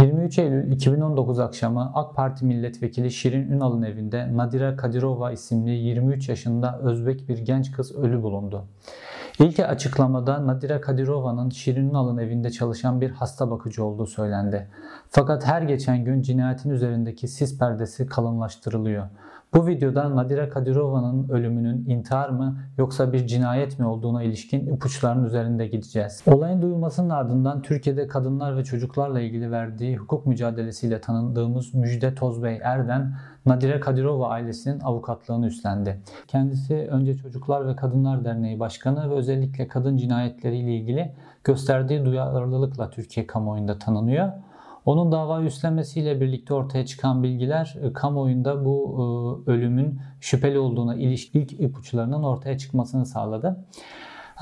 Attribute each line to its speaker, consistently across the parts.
Speaker 1: 23 Eylül 2019 akşamı AK Parti milletvekili Şirin Ünal'ın evinde Nadira Kadirova isimli 23 yaşında Özbek bir genç kız ölü bulundu. İlk açıklamada Nadira Kadirova'nın Şirin Ünal'ın evinde çalışan bir hasta bakıcı olduğu söylendi. Fakat her geçen gün cinayetin üzerindeki sis perdesi kalınlaştırılıyor. Bu videoda Nadira Kadirova'nın ölümünün intihar mı yoksa bir cinayet mi olduğuna ilişkin ipuçlarının üzerinde gideceğiz. Olayın duyulmasının ardından Türkiye'de kadınlar ve çocuklarla ilgili verdiği hukuk mücadelesiyle tanındığımız Müjde Tozbey Erden, Nadire Kadirova ailesinin avukatlığını üstlendi. Kendisi önce Çocuklar ve Kadınlar Derneği Başkanı ve özellikle kadın cinayetleriyle ilgili gösterdiği duyarlılıkla Türkiye kamuoyunda tanınıyor. Onun dava üstlenmesiyle birlikte ortaya çıkan bilgiler e, kamuoyunda bu e, ölümün şüpheli olduğuna ilişkin ilk ipuçlarının ortaya çıkmasını sağladı.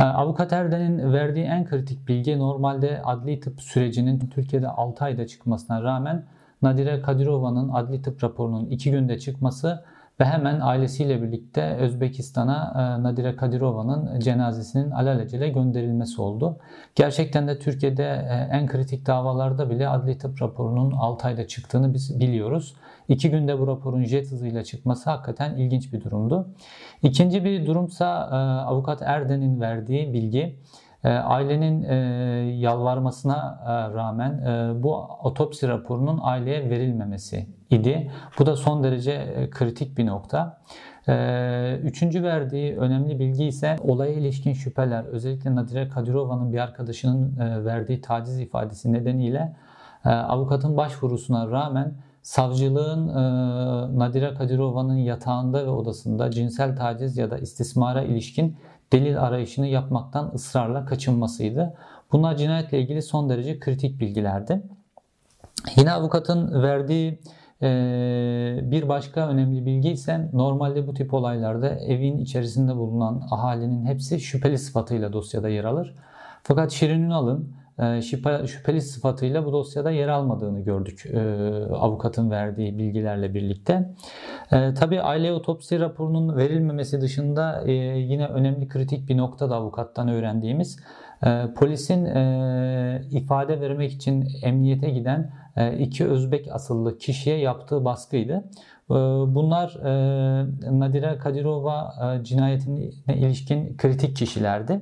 Speaker 1: E, Avukat Erden'in verdiği en kritik bilgi normalde adli tıp sürecinin Türkiye'de 6 ayda çıkmasına rağmen Nadire Kadirova'nın adli tıp raporunun 2 günde çıkması ve hemen ailesiyle birlikte Özbekistan'a e, Nadire Kadirova'nın cenazesinin alelacele gönderilmesi oldu. Gerçekten de Türkiye'de e, en kritik davalarda bile adli tıp raporunun 6 ayda çıktığını biz biliyoruz. 2 günde bu raporun jet hızıyla çıkması hakikaten ilginç bir durumdu. İkinci bir durumsa e, avukat Erden'in verdiği bilgi. Ailenin yalvarmasına rağmen bu otopsi raporunun aileye verilmemesi idi. Bu da son derece e, kritik bir nokta. E, üçüncü verdiği önemli bilgi ise olaya ilişkin şüpheler. Özellikle Nadire Kadirova'nın bir arkadaşının e, verdiği taciz ifadesi nedeniyle avukatın başvurusuna rağmen savcılığın Nadire Kadirova'nın yatağında ve odasında cinsel taciz ya da istismara ilişkin delil arayışını yapmaktan ısrarla kaçınmasıydı. Bunlar cinayetle ilgili son derece kritik bilgilerdi. Yine avukatın verdiği bir başka önemli bilgi ise normalde bu tip olaylarda evin içerisinde bulunan ahalinin hepsi şüpheli sıfatıyla dosyada yer alır. Fakat Şirin Ünal'ın e, şüpheli sıfatıyla bu dosyada yer almadığını gördük e, avukatın verdiği bilgilerle birlikte. E, Tabi aile otopsi raporunun verilmemesi dışında yine önemli kritik bir nokta da avukattan öğrendiğimiz polisin ifade vermek için emniyete giden iki Özbek asıllı kişiye yaptığı baskıydı. E, bunlar e, Nadira Kadirova cinayetine ilişkin kritik kişilerdi.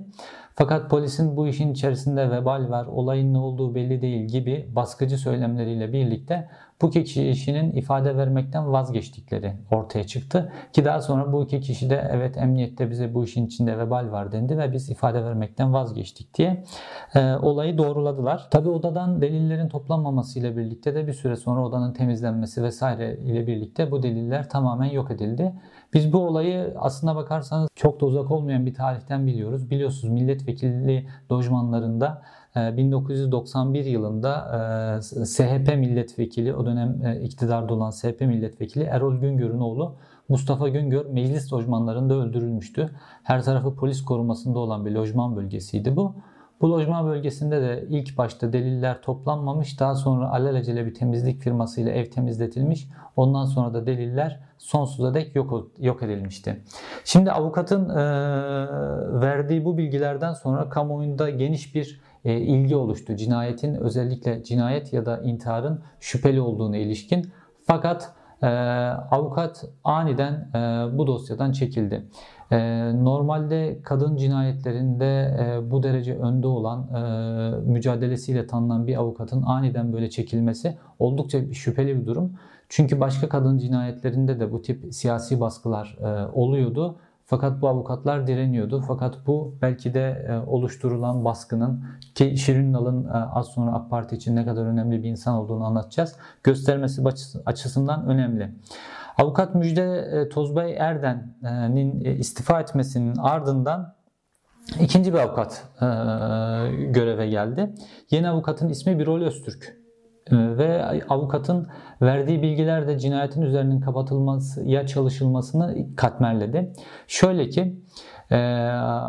Speaker 1: Fakat polisin bu işin içerisinde vebal var, olayın ne olduğu belli değil gibi baskıcı söylemleriyle birlikte bu iki kişinin ifade vermekten vazgeçtikleri ortaya çıktı. Ki daha sonra bu iki kişi de evet emniyette bize bu işin içinde vebal var dendi ve biz ifade vermekten vazgeçtik diye e, olayı doğruladılar. Tabi odadan delillerin toplanmaması ile birlikte de bir süre sonra odanın temizlenmesi vesaire ile birlikte bu deliller tamamen yok edildi. Biz bu olayı aslına bakarsanız çok da uzak olmayan bir tarihten biliyoruz. Biliyorsunuz milletvekilliği lojmanlarında 1991 e, yılında e, SHP milletvekili, o dönem e, iktidarda olan SHP milletvekili Erol Güngör'ün oğlu Mustafa Güngör meclis lojmanlarında öldürülmüştü. Her tarafı polis korumasında olan bir lojman bölgesiydi bu. Bu lojman bölgesinde de ilk başta deliller toplanmamış. Daha sonra alelacele bir temizlik firmasıyla ev temizletilmiş. Ondan sonra da deliller sonsuza dek yok, yok edilmişti. Şimdi avukatın e, verdiği bu bilgilerden sonra kamuoyunda geniş bir e, ilgi oluştu. Cinayetin özellikle cinayet ya da intiharın şüpheli olduğuna ilişkin. Fakat e, avukat aniden e, bu dosyadan çekildi. E, normalde kadın cinayetlerinde e, bu derece önde olan e, mücadelesiyle tanınan bir avukatın aniden böyle çekilmesi oldukça şüpheli bir durum. Çünkü başka kadın cinayetlerinde de bu tip siyasi baskılar e, oluyordu fakat bu avukatlar direniyordu. Fakat bu belki de oluşturulan baskının ki Şirin Nal'ın az sonra AK Parti için ne kadar önemli bir insan olduğunu anlatacağız. Göstermesi açısından önemli. Avukat Müjde e, Tozbay Erden'in istifa etmesinin ardından ikinci bir avukat göreve geldi. Yeni avukatın ismi Birol Öztürk. Ve avukatın verdiği bilgiler de cinayetin üzerinin kapatılması ya çalışılmasını katmerledi. Şöyle ki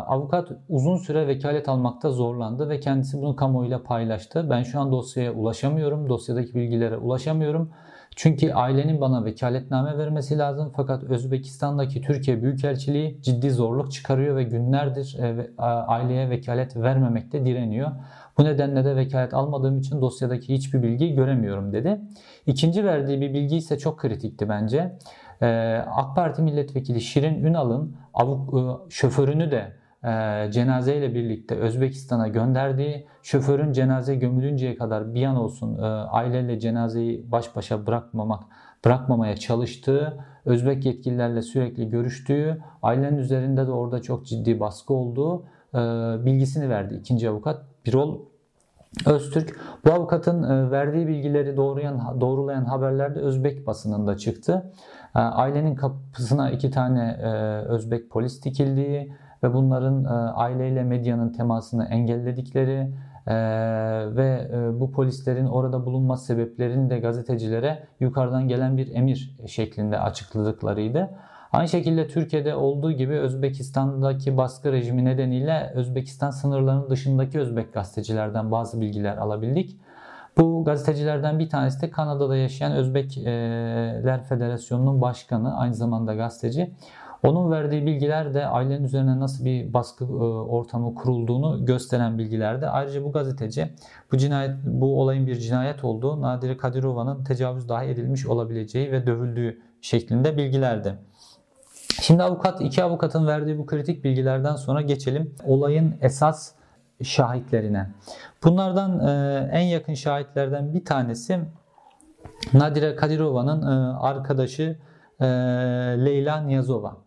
Speaker 1: avukat uzun süre vekalet almakta zorlandı ve kendisi bunu kamuoyuyla paylaştı. Ben şu an dosyaya ulaşamıyorum, dosyadaki bilgilere ulaşamıyorum. Çünkü ailenin bana vekaletname vermesi lazım fakat Özbekistan'daki Türkiye Büyükelçiliği ciddi zorluk çıkarıyor ve günlerdir e, aileye vekalet vermemekte direniyor. Bu nedenle de vekalet almadığım için dosyadaki hiçbir bilgi göremiyorum dedi. İkinci verdiği bir bilgi ise çok kritikti bence. E, AK Parti milletvekili Şirin Ünal'ın e, şoförünü de e, cenazeyle birlikte Özbekistan'a gönderdiği, şoförün cenaze gömülünceye kadar bir an olsun e, aileyle cenazeyi baş başa bırakmamak bırakmamaya çalıştığı, Özbek yetkililerle sürekli görüştüğü, ailenin üzerinde de orada çok ciddi baskı olduğu e, bilgisini verdi ikinci avukat Birol Öztürk. Bu avukatın e, verdiği bilgileri doğruyan, doğrulayan haberler de Özbek basınında çıktı. Ailenin kapısına iki tane Özbek polis dikildiği, ve bunların e, aileyle medyanın temasını engelledikleri e, ve e, bu polislerin orada bulunma sebeplerini de gazetecilere yukarıdan gelen bir emir şeklinde açıkladıklarıydı. Aynı şekilde Türkiye'de olduğu gibi Özbekistan'daki baskı rejimi nedeniyle Özbekistan sınırlarının dışındaki Özbek gazetecilerden bazı bilgiler alabildik. Bu gazetecilerden bir tanesi de Kanada'da yaşayan Özbekler Federasyonu'nun başkanı, aynı zamanda gazeteci. Onun verdiği bilgiler de ailenin üzerine nasıl bir baskı e, ortamı kurulduğunu gösteren bilgilerdi. Ayrıca bu gazeteci bu cinayet bu olayın bir cinayet olduğu, Nadire Kadirova'nın tecavüz dahi edilmiş olabileceği ve dövüldüğü şeklinde bilgilerdi. Şimdi avukat iki avukatın verdiği bu kritik bilgilerden sonra geçelim olayın esas şahitlerine. Bunlardan e, en yakın şahitlerden bir tanesi Nadire Kadirova'nın e, arkadaşı Leyla Niyazova.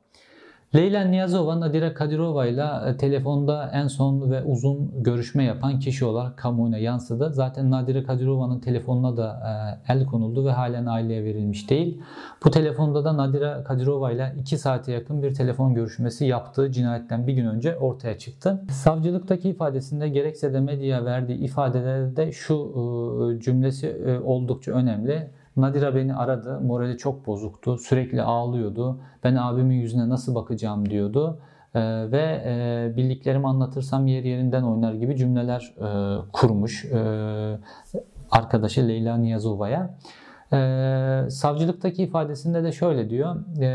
Speaker 1: Leyla Niyazova Nadire Kadirova ile e, telefonda en son ve uzun görüşme yapan kişi olarak kamuoyuna yansıdı. Zaten Nadire Kadirova'nın telefonuna da e, el konuldu ve halen aileye verilmiş değil. Bu telefonda da Nadire Kadirova ile 2 saate yakın bir telefon görüşmesi yaptığı cinayetten bir gün önce ortaya çıktı. Savcılıktaki ifadesinde gerekse de medya verdiği ifadelerde şu e, cümlesi oldukça önemli. Nadira beni aradı. Morali çok bozuktu. Sürekli ağlıyordu. Ben abimin yüzüne nasıl bakacağım diyordu. Ee, ve e, bildiklerimi anlatırsam yer yerinden oynar gibi cümleler e, kurmuş e, arkadaşı Leyla Niyazova'ya. Ee, savcılıktaki ifadesinde de şöyle diyor. E,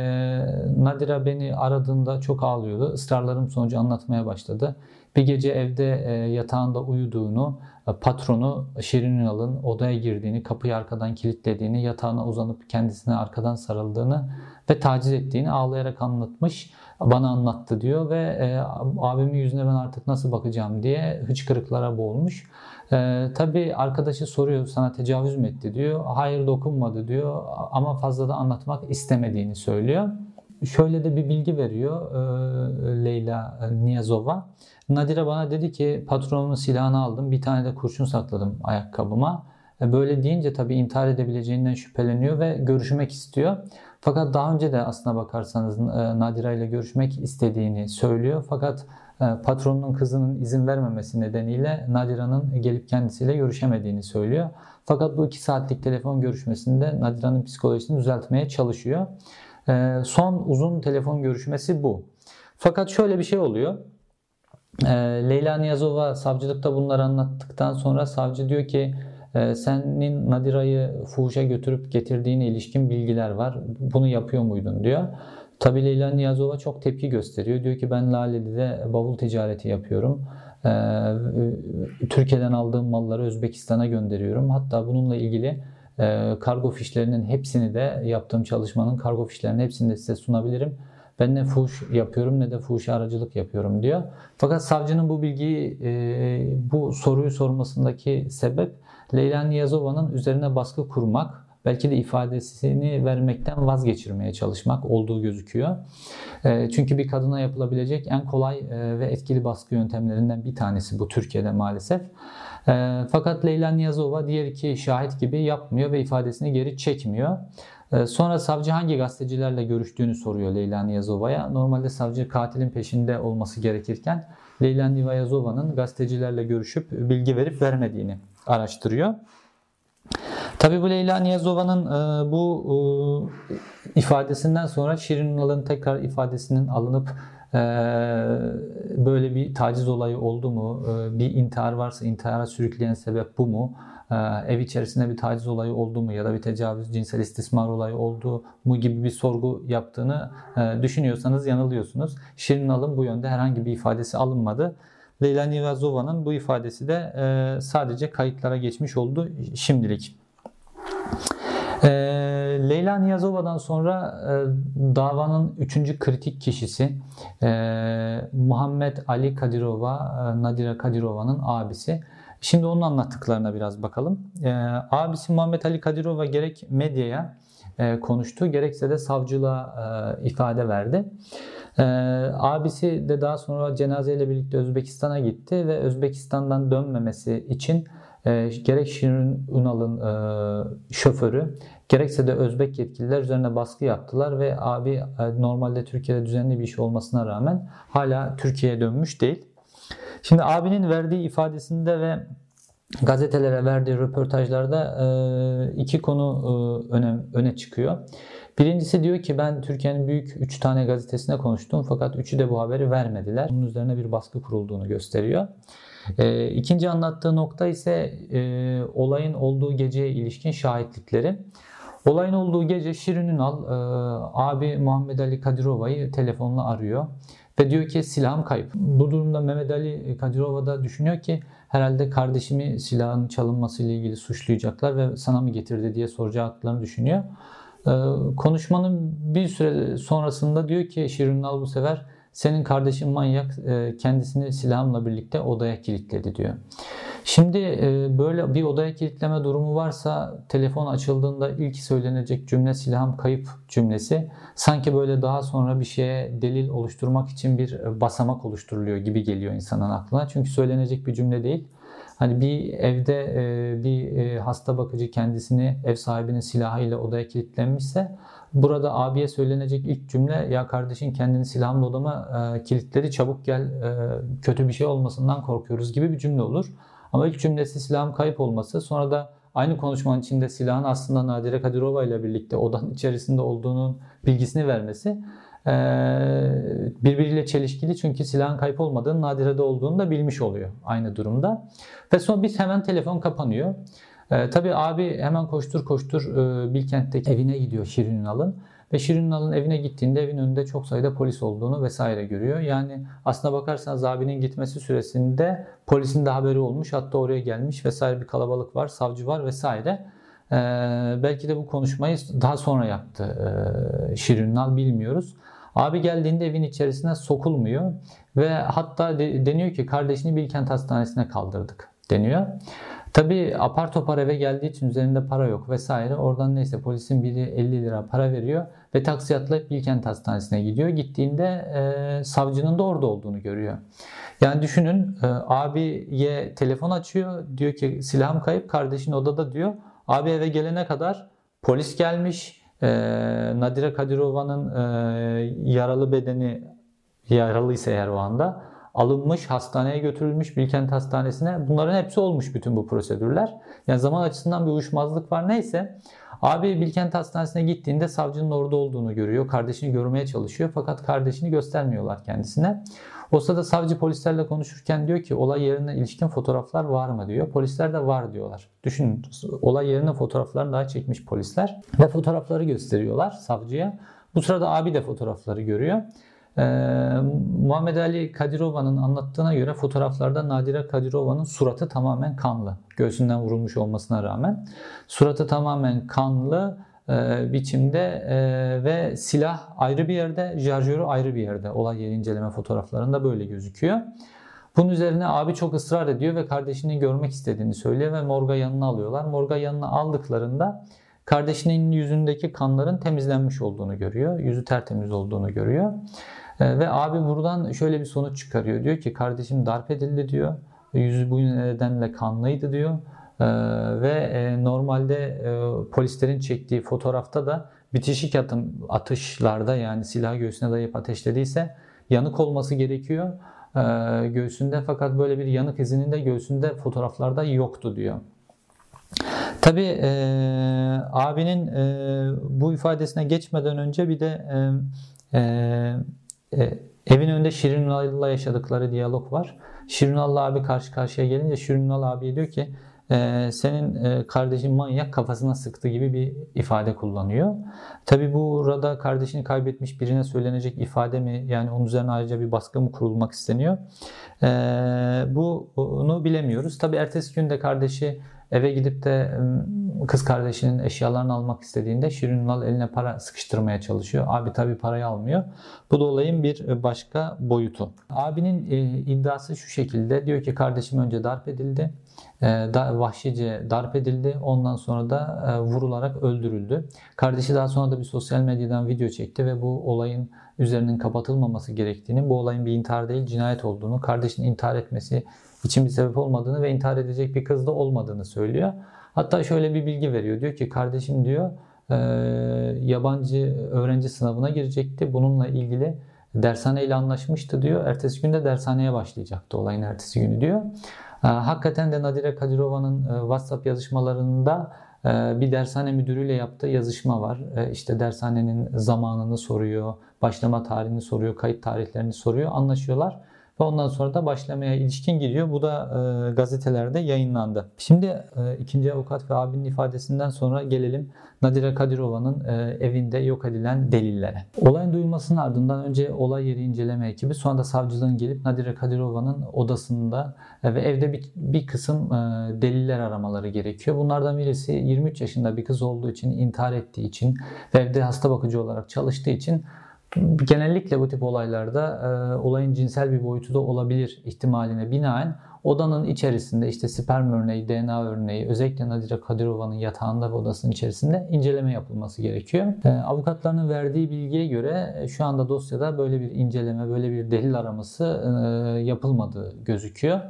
Speaker 1: Nadira beni aradığında çok ağlıyordu. Israrlarım sonucu anlatmaya başladı. Bir gece evde e, yatağında uyuduğunu, e, patronu Şirin Ünal'ın odaya girdiğini, kapıyı arkadan kilitlediğini, yatağına uzanıp kendisine arkadan sarıldığını ve taciz ettiğini ağlayarak anlatmış. Bana anlattı diyor ve e, abimin yüzüne ben artık nasıl bakacağım diye hıçkırıklara boğulmuş. E, tabii arkadaşı soruyor sana tecavüz mü etti diyor. Hayır dokunmadı diyor ama fazla da anlatmak istemediğini söylüyor. Şöyle de bir bilgi veriyor e, Leyla Niyazova. Nadire bana dedi ki patronumun silahını aldım bir tane de kurşun sakladım ayakkabıma. E, böyle deyince tabii intihar edebileceğinden şüpheleniyor ve görüşmek istiyor. Fakat daha önce de aslına bakarsanız e, Nadira ile görüşmek istediğini söylüyor. Fakat e, patronunun kızının izin vermemesi nedeniyle Nadira'nın gelip kendisiyle görüşemediğini söylüyor. Fakat bu iki saatlik telefon görüşmesinde Nadira'nın psikolojisini düzeltmeye çalışıyor. Son uzun telefon görüşmesi bu. Fakat şöyle bir şey oluyor. E, Leyla Niyazova savcılıkta bunları anlattıktan sonra savcı diyor ki e, senin Nadira'yı fuhuşa götürüp getirdiğine ilişkin bilgiler var. Bunu yapıyor muydun diyor. Tabi Leyla Niyazova çok tepki gösteriyor. Diyor ki ben Laleli'de bavul ticareti yapıyorum. Ee, Türkiye'den aldığım malları Özbekistan'a gönderiyorum. Hatta bununla ilgili e, kargo fişlerinin hepsini de yaptığım çalışmanın kargo fişlerinin hepsini de size sunabilirim. Ben ne fuhuş yapıyorum ne de fuhuş aracılık yapıyorum diyor. Fakat savcının bu bilgiyi, e, bu soruyu sormasındaki sebep Leyla Niyazova'nın üzerine baskı kurmak, belki de ifadesini vermekten vazgeçirmeye çalışmak olduğu gözüküyor. E, çünkü bir kadına yapılabilecek en kolay e, ve etkili baskı yöntemlerinden bir tanesi bu Türkiye'de maalesef. Fakat Leyla Niyazova diğer iki şahit gibi yapmıyor ve ifadesini geri çekmiyor. Ee, sonra savcı hangi gazetecilerle görüştüğünü soruyor Leyla Niyazova'ya. Normalde savcı katilin peşinde olması gerekirken Leyla Niyazova'nın gazetecilerle görüşüp bilgi verip vermediğini araştırıyor. Tabi bu Leyla Niyazova'nın e, bu e, ifadesinden sonra Şirin Ünal'ın tekrar ifadesinin alınıp böyle bir taciz olayı oldu mu? Bir intihar varsa intihara sürükleyen sebep bu mu? ev içerisinde bir taciz olayı oldu mu ya da bir tecavüz, cinsel istismar olayı oldu mu gibi bir sorgu yaptığını düşünüyorsanız yanılıyorsunuz. Şirin Alın bu yönde herhangi bir ifadesi alınmadı. Leyla Nivazova'nın bu ifadesi de sadece kayıtlara geçmiş oldu şimdilik. E, Leyla Niyazova'dan sonra e, davanın üçüncü kritik kişisi e, Muhammed Ali Kadirova, e, Nadira Kadirova'nın abisi. Şimdi onun anlattıklarına biraz bakalım. E, abisi Muhammed Ali Kadirova gerek medyaya e, konuştu, gerekse de savcılığa e, ifade verdi. Ee, abisi de daha sonra cenazeyle birlikte Özbekistan'a gitti ve Özbekistan'dan dönmemesi için e, gerek Şirin Ünal'ın e, şoförü gerekse de Özbek yetkililer üzerine baskı yaptılar ve abi e, normalde Türkiye'de düzenli bir iş olmasına rağmen hala Türkiye'ye dönmüş değil. Şimdi abinin verdiği ifadesinde ve gazetelere verdiği röportajlarda e, iki konu e, öne, öne çıkıyor. Birincisi diyor ki ben Türkiye'nin büyük 3 tane gazetesine konuştum fakat üçü de bu haberi vermediler. Bunun üzerine bir baskı kurulduğunu gösteriyor. E, ikinci anlattığı nokta ise e, olayın olduğu geceye ilişkin şahitlikleri. Olayın olduğu gece Şirin Ünal abi Muhammed Ali Kadirova'yı telefonla arıyor ve diyor ki silahım kayıp. Bu durumda Mehmet Ali Kadirova da düşünüyor ki herhalde kardeşimi silahın çalınması ile ilgili suçlayacaklar ve sana mı getirdi diye soracaklarını düşünüyor. E, konuşmanın bir süre sonrasında diyor ki Şirin Ünal bu sefer senin kardeşin manyak e, kendisini silahımla birlikte odaya kilitledi diyor. Şimdi e, böyle bir odaya kilitleme durumu varsa telefon açıldığında ilk söylenecek cümle silahım kayıp cümlesi sanki böyle daha sonra bir şeye delil oluşturmak için bir basamak oluşturuluyor gibi geliyor insanın aklına. Çünkü söylenecek bir cümle değil. Hani bir evde e, bir hasta bakıcı kendisini ev sahibinin silahıyla odaya kilitlenmişse Burada abiye söylenecek ilk cümle ya kardeşin kendini silahımla odama e, kilitledi çabuk gel e, kötü bir şey olmasından korkuyoruz gibi bir cümle olur. Ama ilk cümlesi silahım kayıp olması sonra da aynı konuşmanın içinde silahın aslında Nadire Kadirova ile birlikte odanın içerisinde olduğunun bilgisini vermesi birbiriyle çelişkili çünkü silahın kayıp olmadığını Nadire'de olduğunu da bilmiş oluyor aynı durumda. Ve sonra biz hemen telefon kapanıyor. Tabii abi hemen koştur koştur Bilkent'teki evine gidiyor Şirin Ünal'ın. Ve Şirin Ünal'ın evine gittiğinde evin önünde çok sayıda polis olduğunu vesaire görüyor. Yani aslına bakarsanız abinin gitmesi süresinde polisin de haberi olmuş. Hatta oraya gelmiş vesaire bir kalabalık var, savcı var vesaire. Ee, belki de bu konuşmayı daha sonra yaptı ee, Şirin Ünal bilmiyoruz. Abi geldiğinde evin içerisine sokulmuyor ve hatta de, deniyor ki kardeşini Bilkent Hastanesi'ne kaldırdık deniyor. Tabi apar topar eve geldiği için üzerinde para yok vesaire. Oradan neyse polisin biri 50 lira para veriyor ve taksi atlayıp Bilkent Hastanesi'ne gidiyor. Gittiğinde e, savcının da orada olduğunu görüyor. Yani düşünün e, abiye telefon açıyor. Diyor ki silahım kayıp kardeşin odada diyor. Abi eve gelene kadar polis gelmiş. E, Nadire Kadirova'nın e, yaralı bedeni yaralıysa eğer o anda alınmış, hastaneye götürülmüş Bilkent Hastanesi'ne. Bunların hepsi olmuş bütün bu prosedürler. Yani zaman açısından bir uyuşmazlık var. Neyse abi Bilkent Hastanesi'ne gittiğinde savcının orada olduğunu görüyor. Kardeşini görmeye çalışıyor fakat kardeşini göstermiyorlar kendisine. O sırada savcı polislerle konuşurken diyor ki olay yerine ilişkin fotoğraflar var mı diyor. Polisler de var diyorlar. Düşünün olay yerine fotoğraflarını daha çekmiş polisler ve fotoğrafları gösteriyorlar savcıya. Bu sırada abi de fotoğrafları görüyor. Ee, Muhammed Ali Kadirova'nın anlattığına göre fotoğraflarda Nadire Kadirova'nın suratı tamamen kanlı. Göğsünden vurulmuş olmasına rağmen. Suratı tamamen kanlı e, biçimde e, ve silah ayrı bir yerde, şarjörü ayrı bir yerde. Olay yeri inceleme fotoğraflarında böyle gözüküyor. Bunun üzerine abi çok ısrar ediyor ve kardeşini görmek istediğini söylüyor ve morga yanına alıyorlar. Morga yanına aldıklarında kardeşinin yüzündeki kanların temizlenmiş olduğunu görüyor. Yüzü tertemiz olduğunu görüyor. Ee, ve abi buradan şöyle bir sonuç çıkarıyor. Diyor ki kardeşim darp edildi diyor. Yüzü bu nedenle kanlıydı diyor. Ee, ve e, normalde e, polislerin çektiği fotoğrafta da bitişik atım, atışlarda yani silah göğsüne dayayıp ateşlediyse yanık olması gerekiyor göğsünde fakat böyle bir yanık izinin de göğsünde fotoğraflarda yoktu diyor. Tabi e, abinin e, bu ifadesine geçmeden önce bir de e, e, e, Evin önünde Şirin Ünal'la yaşadıkları diyalog var. Şirin Ünal'la abi karşı karşıya gelince Şirin Ünal abiye diyor ki e, senin e, kardeşin manyak kafasına sıktı gibi bir ifade kullanıyor. Tabi burada kardeşini kaybetmiş birine söylenecek ifade mi yani onun üzerine ayrıca bir baskı mı kurulmak isteniyor? E, bunu bilemiyoruz. Tabi ertesi gün de kardeşi eve gidip de kız kardeşinin eşyalarını almak istediğinde Şirin Ünal eline para sıkıştırmaya çalışıyor. Abi tabi parayı almıyor. Bu da olayın bir başka boyutu. Abinin iddiası şu şekilde. Diyor ki kardeşim önce darp edildi. Vahşice darp edildi. Ondan sonra da vurularak öldürüldü. Kardeşi daha sonra da bir sosyal medyadan video çekti ve bu olayın üzerinin kapatılmaması gerektiğini, bu olayın bir intihar değil cinayet olduğunu, kardeşinin intihar etmesi için bir sebep olmadığını ve intihar edecek bir kız da olmadığını söylüyor. Hatta şöyle bir bilgi veriyor. Diyor ki kardeşim diyor e, yabancı öğrenci sınavına girecekti. Bununla ilgili dershaneyle anlaşmıştı diyor. Ertesi günde dershaneye başlayacaktı olayın ertesi günü diyor. Ee, hakikaten de Nadire Kadirova'nın e, WhatsApp yazışmalarında e, bir dershane müdürüyle yaptığı yazışma var. E, işte dershanenin zamanını soruyor, başlama tarihini soruyor, kayıt tarihlerini soruyor, anlaşıyorlar ve ondan sonra da başlamaya ilişkin giriyor. Bu da e, gazetelerde yayınlandı. Şimdi e, ikinci avukat ve abinin ifadesinden sonra gelelim Nadire Kadirova'nın e, evinde yok edilen delillere. Olayın duyulmasının ardından önce olay yeri inceleme ekibi sonra da savcılığın gelip Nadire Kadirova'nın odasında e, ve evde bir, bir kısım e, deliller aramaları gerekiyor. Bunlardan birisi 23 yaşında bir kız olduğu için, intihar ettiği için ve evde hasta bakıcı olarak çalıştığı için genellikle bu tip olaylarda e, olayın cinsel bir boyutu da olabilir ihtimaline binaen odanın içerisinde işte sperm örneği, DNA örneği özellikle Nadire Kadirova'nın yatağında ve odasının içerisinde inceleme yapılması gerekiyor. E, avukatlarının verdiği bilgiye göre e, şu anda dosyada böyle bir inceleme, böyle bir delil araması e, yapılmadığı gözüküyor.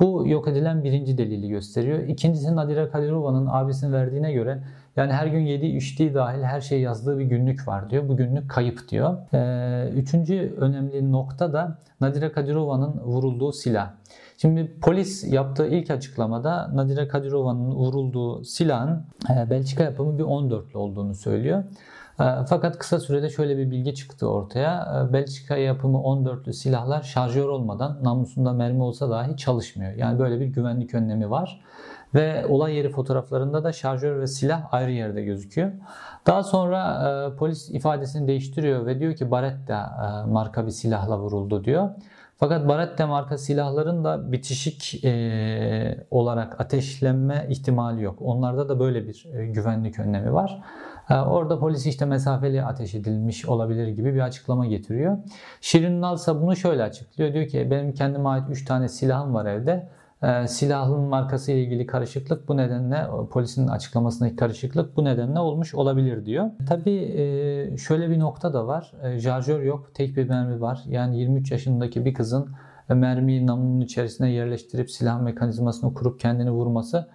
Speaker 1: Bu yok edilen birinci delili gösteriyor. İkincisi Nadire Kadirova'nın abisinin verdiğine göre yani her gün yediği içtiği dahil her şey yazdığı bir günlük var diyor. Bu günlük kayıp diyor. Ee, üçüncü önemli nokta da Nadire Kadirova'nın vurulduğu silah. Şimdi polis yaptığı ilk açıklamada Nadire Kadirova'nın vurulduğu silahın e, Belçika yapımı bir 14'lü olduğunu söylüyor. E, fakat kısa sürede şöyle bir bilgi çıktı ortaya. E, Belçika yapımı 14'lü silahlar şarjör olmadan namusunda mermi olsa dahi çalışmıyor. Yani böyle bir güvenlik önlemi var. Ve olay yeri fotoğraflarında da şarjör ve silah ayrı yerde gözüküyor. Daha sonra e, polis ifadesini değiştiriyor ve diyor ki Baretta e, marka bir silahla vuruldu diyor. Fakat Baretta marka silahların da bitişik e, olarak ateşlenme ihtimali yok. Onlarda da böyle bir e, güvenlik önlemi var. E, orada polis işte mesafeli ateş edilmiş olabilir gibi bir açıklama getiriyor. Şirin Nal bunu şöyle açıklıyor. Diyor ki benim kendime ait 3 tane silahım var evde. E, markası ile ilgili karışıklık bu nedenle polisin açıklamasındaki karışıklık bu nedenle olmuş olabilir diyor. Tabii e, şöyle bir nokta da var. E, şarjör yok. Tek bir mermi var. Yani 23 yaşındaki bir kızın mermiyi namlunun içerisine yerleştirip silah mekanizmasını kurup kendini vurması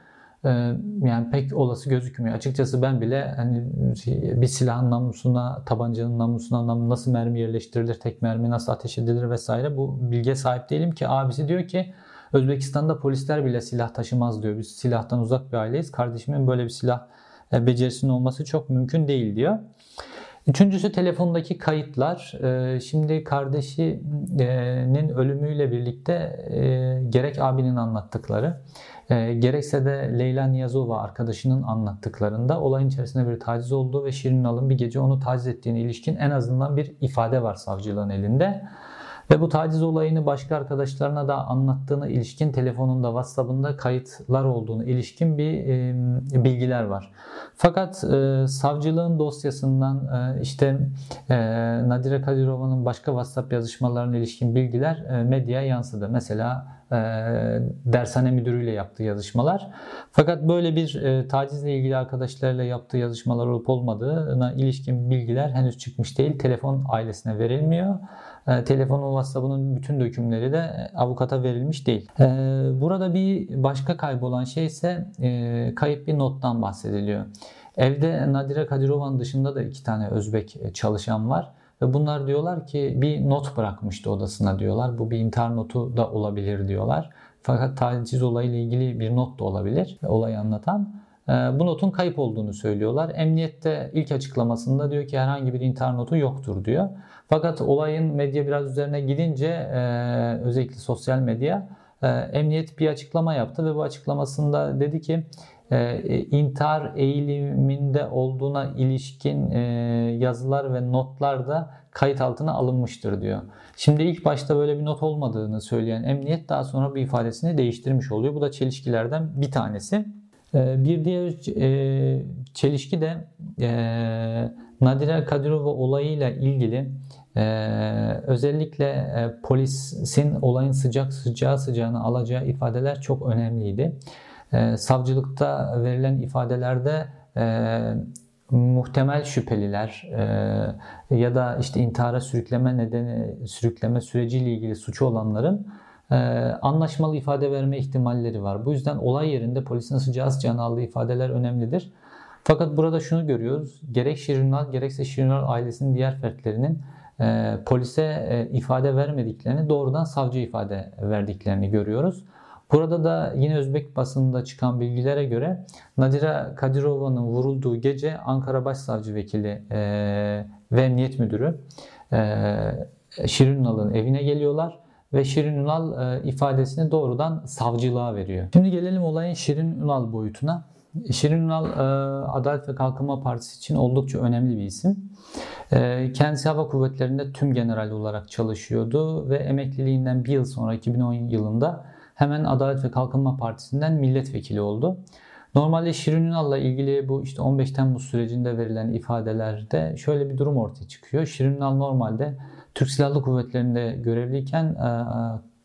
Speaker 1: yani pek olası gözükmüyor. Açıkçası ben bile hani şey, bir silahın namlusuna, tabancanın namlusuna nasıl mermi yerleştirilir, tek mermi nasıl ateş edilir vesaire bu bilgiye sahip değilim ki abisi diyor ki Özbekistan'da polisler bile silah taşımaz diyor. Biz silahtan uzak bir aileyiz. Kardeşimin böyle bir silah e, becerisinin olması çok mümkün değil diyor. Üçüncüsü telefondaki kayıtlar. E, şimdi kardeşinin ölümüyle birlikte e, gerek abinin anlattıkları gerekse de Leyla Niyazova arkadaşının anlattıklarında olayın içerisinde bir taciz olduğu ve Şirin Alın bir gece onu taciz ettiğine ilişkin en azından bir ifade var savcılığın elinde. Ve bu taciz olayını başka arkadaşlarına da anlattığına ilişkin telefonunda, WhatsApp'ında kayıtlar olduğunu ilişkin bir e, bilgiler var. Fakat e, savcılığın dosyasından e, işte e, Nadire Kadirova'nın başka WhatsApp yazışmalarına ilişkin bilgiler e, medyaya yansıdı. Mesela e, dershane müdürüyle yaptığı yazışmalar. Fakat böyle bir e, tacizle ilgili arkadaşlarıyla yaptığı yazışmalar olup olmadığına ilişkin bilgiler henüz çıkmış değil. Telefon ailesine verilmiyor. E, telefonun WhatsApp'ının bütün dökümleri de e, avukata verilmiş değil. E, burada bir başka kaybolan şey ise kayıp bir nottan bahsediliyor. Evde Nadire Kadirova'nın dışında da iki tane Özbek çalışan var. Ve bunlar diyorlar ki bir not bırakmıştı odasına diyorlar. Bu bir intihar notu da olabilir diyorlar. Fakat taciz olayıyla ilgili bir not da olabilir olayı anlatan. bu notun kayıp olduğunu söylüyorlar. Emniyette ilk açıklamasında diyor ki herhangi bir intihar notu yoktur diyor. Fakat olayın medya biraz üzerine gidince özellikle sosyal medya emniyet bir açıklama yaptı ve bu açıklamasında dedi ki intihar eğiliminde olduğuna ilişkin yazılar ve notlar da kayıt altına alınmıştır diyor. Şimdi ilk başta böyle bir not olmadığını söyleyen emniyet daha sonra bu ifadesini değiştirmiş oluyor. Bu da çelişkilerden bir tanesi. Ee, bir diğer e, çelişki de e, Nadire Kadirova olayıyla ilgili e, özellikle polisin olayın sıcak sıcağı sıcağına alacağı ifadeler çok önemliydi. Savcılıkta verilen ifadelerde muhtemel şüpheliler e, ya da işte intihara sürükleme nedeni sürükleme süreciyle ilgili suçu olanların e, anlaşmalı ifade verme ihtimalleri var. Bu yüzden olay yerinde polisin sıcağı sıcağına aldığı ifadeler önemlidir. Fakat burada şunu görüyoruz. Gerek Şirinal gerekse Şirinal ailesinin diğer fertlerinin e, polise e, ifade vermediklerini doğrudan savcı ifade verdiklerini görüyoruz. Burada da yine Özbek basınında çıkan bilgilere göre Nadira Kadirova'nın vurulduğu gece Ankara Başsavcı Vekili e, ve Emniyet Müdürü e, Şirin Ünal'ın evine geliyorlar ve Şirin Ünal e, ifadesini doğrudan savcılığa veriyor. Şimdi gelelim olayın Şirin Ünal boyutuna. Şirin Ünal e, Adalet ve Kalkınma Partisi için oldukça önemli bir isim. E, kendisi hava kuvvetlerinde tüm general olarak çalışıyordu ve emekliliğinden bir yıl sonra 2010 yılında hemen Adalet ve Kalkınma Partisi'nden milletvekili oldu. Normalde Şirin Ünal'la ilgili bu işte 15 Temmuz sürecinde verilen ifadelerde şöyle bir durum ortaya çıkıyor. Şirin Ünal normalde Türk Silahlı Kuvvetleri'nde görevliyken e,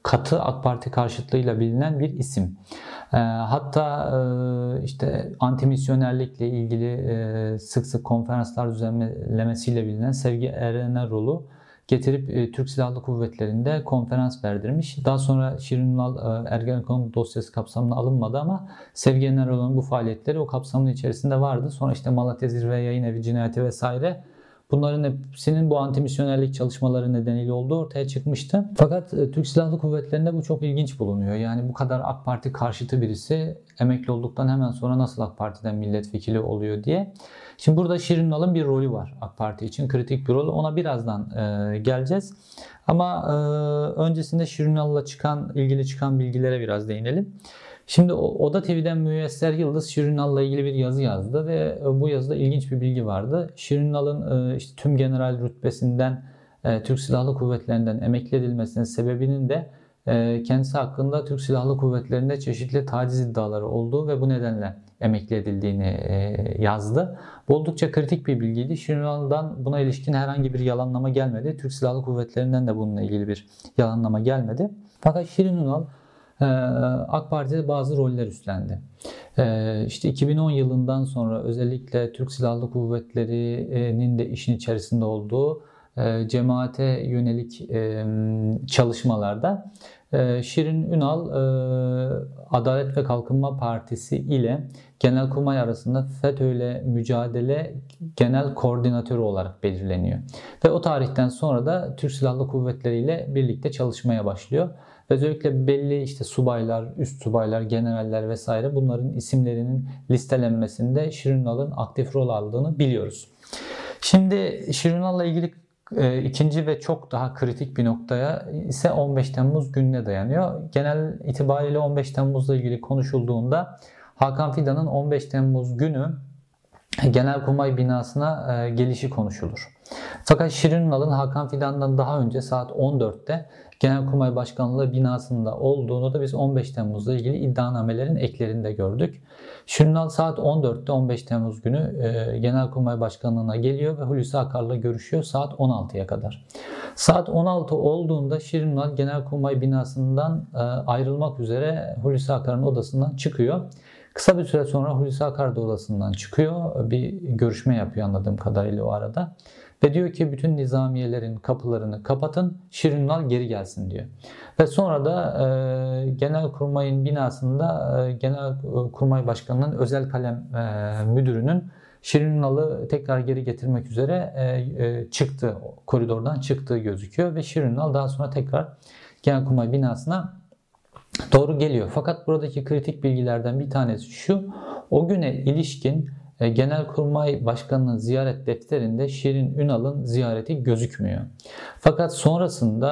Speaker 1: katı AK Parti karşıtlığıyla bilinen bir isim. E, hatta e, işte antimisyonerlikle ilgili sık sık konferanslar düzenlemesiyle bilinen Sevgi Erenerol'u getirip e, Türk Silahlı Kuvvetleri'nde konferans verdirmiş. Daha sonra Şirin Ünal e, Ergenekon dosyası kapsamına alınmadı ama Sevgi Eneroğlu'nun bu faaliyetleri o kapsamın içerisinde vardı. Sonra işte Malatya Zirve Yayın Evi cinayeti vesaire Bunların hepsinin bu antimisyonerlik çalışmaları nedeniyle olduğu ortaya çıkmıştı. Fakat e, Türk Silahlı Kuvvetleri'nde bu çok ilginç bulunuyor. Yani bu kadar AK Parti karşıtı birisi emekli olduktan hemen sonra nasıl AK Parti'den milletvekili oluyor diye. Şimdi burada Şirin Ünal'ın bir rolü var AK Parti için kritik bir rol. Ona birazdan e, geleceğiz. Ama e, öncesinde Şirin Ünal'la çıkan ilgili çıkan bilgilere biraz değinelim. Şimdi Oda TV'den Müyesser Yıldız Şirinal'la ilgili bir yazı yazdı ve e, bu yazıda ilginç bir bilgi vardı. Şirinal'ın e, işte tüm general rütbesinden e, Türk Silahlı Kuvvetleri'nden emekli edilmesinin sebebinin de kendisi hakkında Türk Silahlı Kuvvetleri'nde çeşitli taciz iddiaları olduğu ve bu nedenle emekli edildiğini yazdı. Bu oldukça kritik bir bilgiydi. Şirinal'dan buna ilişkin herhangi bir yalanlama gelmedi. Türk Silahlı Kuvvetleri'nden de bununla ilgili bir yalanlama gelmedi. Fakat Şirin Ünal ee, AK Parti'de bazı roller üstlendi. Ee, işte 2010 yılından sonra özellikle Türk Silahlı Kuvvetleri'nin de işin içerisinde olduğu e, cemaate yönelik e, çalışmalarda e, Şirin Ünal Adalet ve Kalkınma Partisi ile Genelkurmay arasında FETÖ ile mücadele genel koordinatörü olarak belirleniyor. Ve o tarihten sonra da Türk Silahlı Kuvvetleri ile birlikte çalışmaya başlıyor. Özellikle belli işte subaylar, üst subaylar, generaller vesaire bunların isimlerinin listelenmesinde Şirinal'ın aktif rol aldığını biliyoruz. Şimdi Şirinal'la ilgili e, ikinci ve çok daha kritik bir noktaya ise 15 Temmuz gününe dayanıyor. Genel itibariyle 15 Temmuz'la ilgili konuşulduğunda Hakan Fidan'ın 15 Temmuz günü Genelkurmay binasına e, gelişi konuşulur. Fakat Şirin Ünal'ın Hakan Fidan'dan daha önce saat 14'te Genelkurmay Başkanlığı binasında olduğunu da biz 15 Temmuz'la ilgili iddianamelerin eklerinde gördük. Şirinal saat 14'te 15 Temmuz günü e, Genelkurmay Başkanlığı'na geliyor ve Hulusi Akar'la görüşüyor saat 16'ya kadar. Saat 16 olduğunda Şirinal Genelkurmay binasından e, ayrılmak üzere Hulusi Akar'ın odasından çıkıyor. Kısa bir süre sonra Hulusi Akar da odasından çıkıyor. Bir görüşme yapıyor anladığım kadarıyla o arada. Ve diyor ki bütün nizamiyelerin kapılarını kapatın, Şirinal geri gelsin diyor. Ve sonra da e, Genel Kurmay'ın binasında e, Genel Kurmay Başkanı'nın özel kalem e, müdürünün Şirinal'ı tekrar geri getirmek üzere e, e, çıktı, koridordan çıktığı gözüküyor ve Şirinal daha sonra tekrar Genelkurmay binasına doğru geliyor. Fakat buradaki kritik bilgilerden bir tanesi şu. O güne ilişkin Genelkurmay Başkanı'nın ziyaret defterinde Şirin Ünal'ın ziyareti gözükmüyor. Fakat sonrasında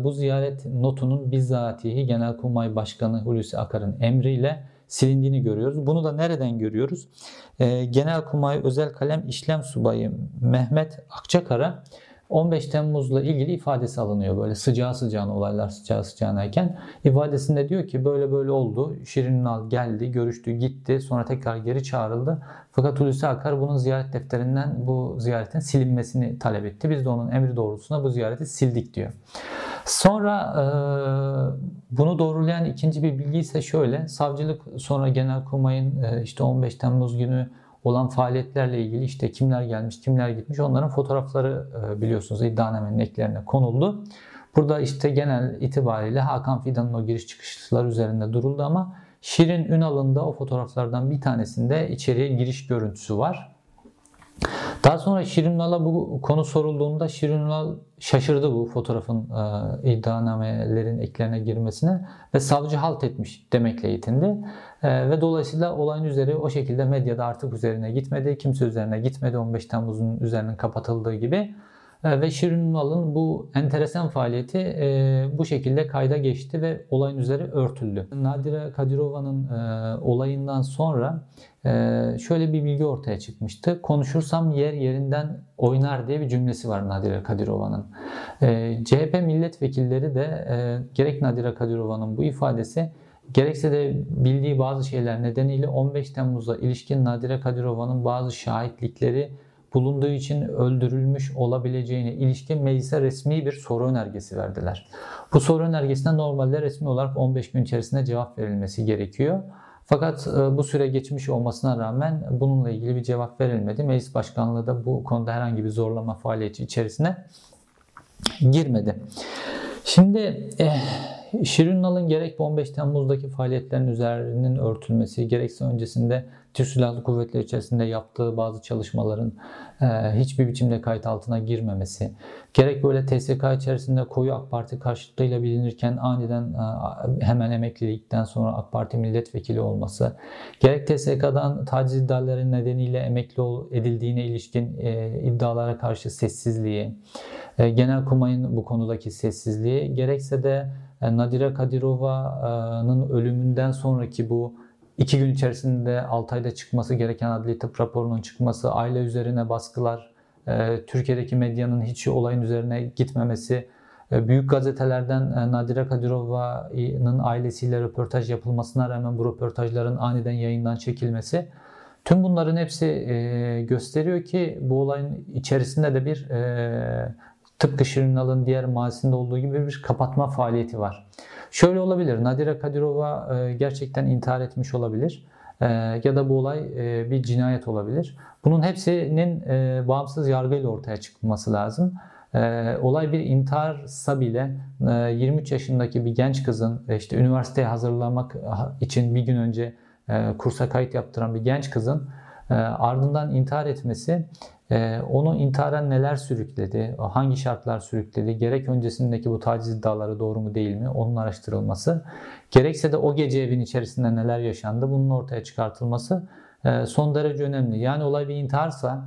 Speaker 1: e, bu ziyaret notunun bizzatihi Genelkurmay Başkanı Hulusi Akar'ın emriyle silindiğini görüyoruz. Bunu da nereden görüyoruz? E, Genelkurmay Özel Kalem İşlem Subayı Mehmet Akçakar'a 15 Temmuz'la ilgili ifadesi alınıyor böyle sıcağı sıcağına olaylar sıcağı sıcağınayken. ifadesinde diyor ki böyle böyle oldu. Şirin Ünal geldi, görüştü, gitti. Sonra tekrar geri çağrıldı. Fakat Hulusi Akar bunun ziyaret defterinden bu ziyaretin silinmesini talep etti. Biz de onun emri doğrultusunda bu ziyareti sildik diyor. Sonra e, bunu doğrulayan ikinci bir bilgi ise şöyle. Savcılık sonra Genelkurmay'ın e, işte 15 Temmuz günü olan faaliyetlerle ilgili işte kimler gelmiş, kimler gitmiş onların fotoğrafları e, biliyorsunuz iddianamenin eklerine konuldu. Burada işte genel itibariyle Hakan Fidan'ın o giriş çıkışlar üzerinde duruldu ama Şirin Ünal'ın da o fotoğraflardan bir tanesinde içeriye giriş görüntüsü var. Daha sonra Şirin Ünal'a bu konu sorulduğunda Şirin Ünal şaşırdı bu fotoğrafın e, iddianamelerin eklerine girmesine ve savcı halt etmiş demekle yetindi. E, ve dolayısıyla olayın üzeri o şekilde medyada artık üzerine gitmedi. Kimse üzerine gitmedi 15 Temmuz'un üzerinin kapatıldığı gibi. E, ve Şirin Ünal'ın bu enteresan faaliyeti e, bu şekilde kayda geçti ve olayın üzeri örtüldü. Nadire Kadirova'nın e, olayından sonra e, şöyle bir bilgi ortaya çıkmıştı. Konuşursam yer yerinden oynar diye bir cümlesi var Nadire Kadirova'nın. E, CHP milletvekilleri de e, gerek Nadire Kadirova'nın bu ifadesi gerekse de bildiği bazı şeyler nedeniyle 15 Temmuz'a ilişkin Nadire Kadirova'nın bazı şahitlikleri bulunduğu için öldürülmüş olabileceğine ilişkin meclise resmi bir soru önergesi verdiler. Bu soru önergesine normalde resmi olarak 15 gün içerisinde cevap verilmesi gerekiyor. Fakat e, bu süre geçmiş olmasına rağmen bununla ilgili bir cevap verilmedi. Meclis Başkanlığı da bu konuda herhangi bir zorlama faaliyeti içerisine girmedi. Şimdi eh, Şirin Ünal'ın gerek 15 Temmuz'daki faaliyetlerin üzerinin örtülmesi, gerekse öncesinde Türk Silahlı Kuvvetleri içerisinde yaptığı bazı çalışmaların e, hiçbir biçimde kayıt altına girmemesi, gerek böyle TSK içerisinde koyu AK Parti karşıtlığıyla bilinirken aniden e, hemen emeklilikten sonra AK Parti milletvekili olması, gerek TSK'dan taciz iddiaları nedeniyle emekli edildiğine ilişkin e, iddialara karşı sessizliği, e, Genelkurmay'ın bu konudaki sessizliği, gerekse de e, Nadire Kadirova'nın ölümünden sonraki bu iki gün içerisinde 6 ayda çıkması gereken adli tıp raporunun çıkması, aile üzerine baskılar, e, Türkiye'deki medyanın hiç olayın üzerine gitmemesi, e, büyük gazetelerden Nadire Kadirova'nın ailesiyle röportaj yapılmasına rağmen bu röportajların aniden yayından çekilmesi, tüm bunların hepsi gösteriyor ki bu olayın içerisinde de bir tıpkı Şirin diğer mazisinde olduğu gibi bir kapatma faaliyeti var. Şöyle olabilir. Nadire Kadirova e, gerçekten intihar etmiş olabilir. E, ya da bu olay e, bir cinayet olabilir. Bunun hepsinin bağımsız yargıyla ortaya çıkması lazım. Olay bir intiharsa bile 23 yaşındaki bir genç kızın işte üniversiteye hazırlamak için bir gün önce kursa kayıt yaptıran bir genç kızın ardından intihar etmesi onu intihara neler sürükledi, hangi şartlar sürükledi, gerek öncesindeki bu taciz iddiaları doğru mu değil mi onun araştırılması, gerekse de o gece evin içerisinde neler yaşandı bunun ortaya çıkartılması e, son derece önemli. Yani olay bir intiharsa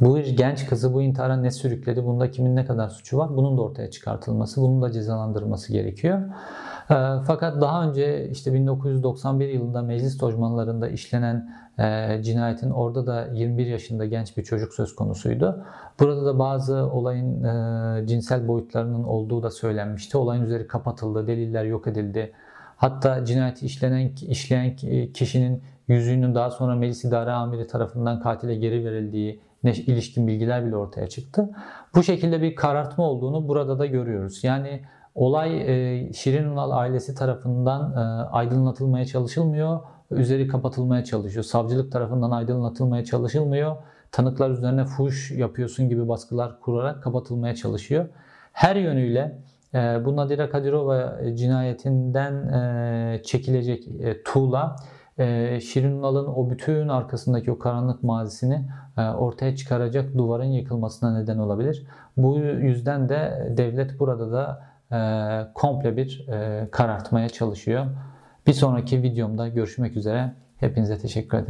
Speaker 1: bu genç kızı bu intihara ne sürükledi, bunda kimin ne kadar suçu var bunun da ortaya çıkartılması, bunun da cezalandırılması gerekiyor. E, fakat daha önce işte 1991 yılında meclis dojmanlarında işlenen e, cinayetin orada da 21 yaşında genç bir çocuk söz konusuydu. Burada da bazı olayın e, cinsel boyutlarının olduğu da söylenmişti. Olayın üzeri kapatıldı, deliller yok edildi. Hatta cinayeti işlenen işleyen kişinin yüzüğünün daha sonra meclis idare amiri tarafından katile geri verildiği ne ilişkin bilgiler bile ortaya çıktı. Bu şekilde bir karartma olduğunu burada da görüyoruz. Yani olay e, Şirin Ünal ailesi tarafından e, aydınlatılmaya çalışılmıyor üzeri kapatılmaya çalışıyor. Savcılık tarafından aydınlatılmaya çalışılmıyor. Tanıklar üzerine fuş yapıyorsun gibi baskılar kurarak kapatılmaya çalışıyor. Her yönüyle e, bu Nadira Kadirova cinayetinden e, çekilecek e, tuğla Şirin Ünal'ın o bütün arkasındaki o karanlık mazisini ortaya çıkaracak duvarın yıkılmasına neden olabilir. Bu yüzden de devlet burada da e, komple bir e, karartmaya çalışıyor. Bir sonraki videomda görüşmek üzere. Hepinize teşekkür ederim.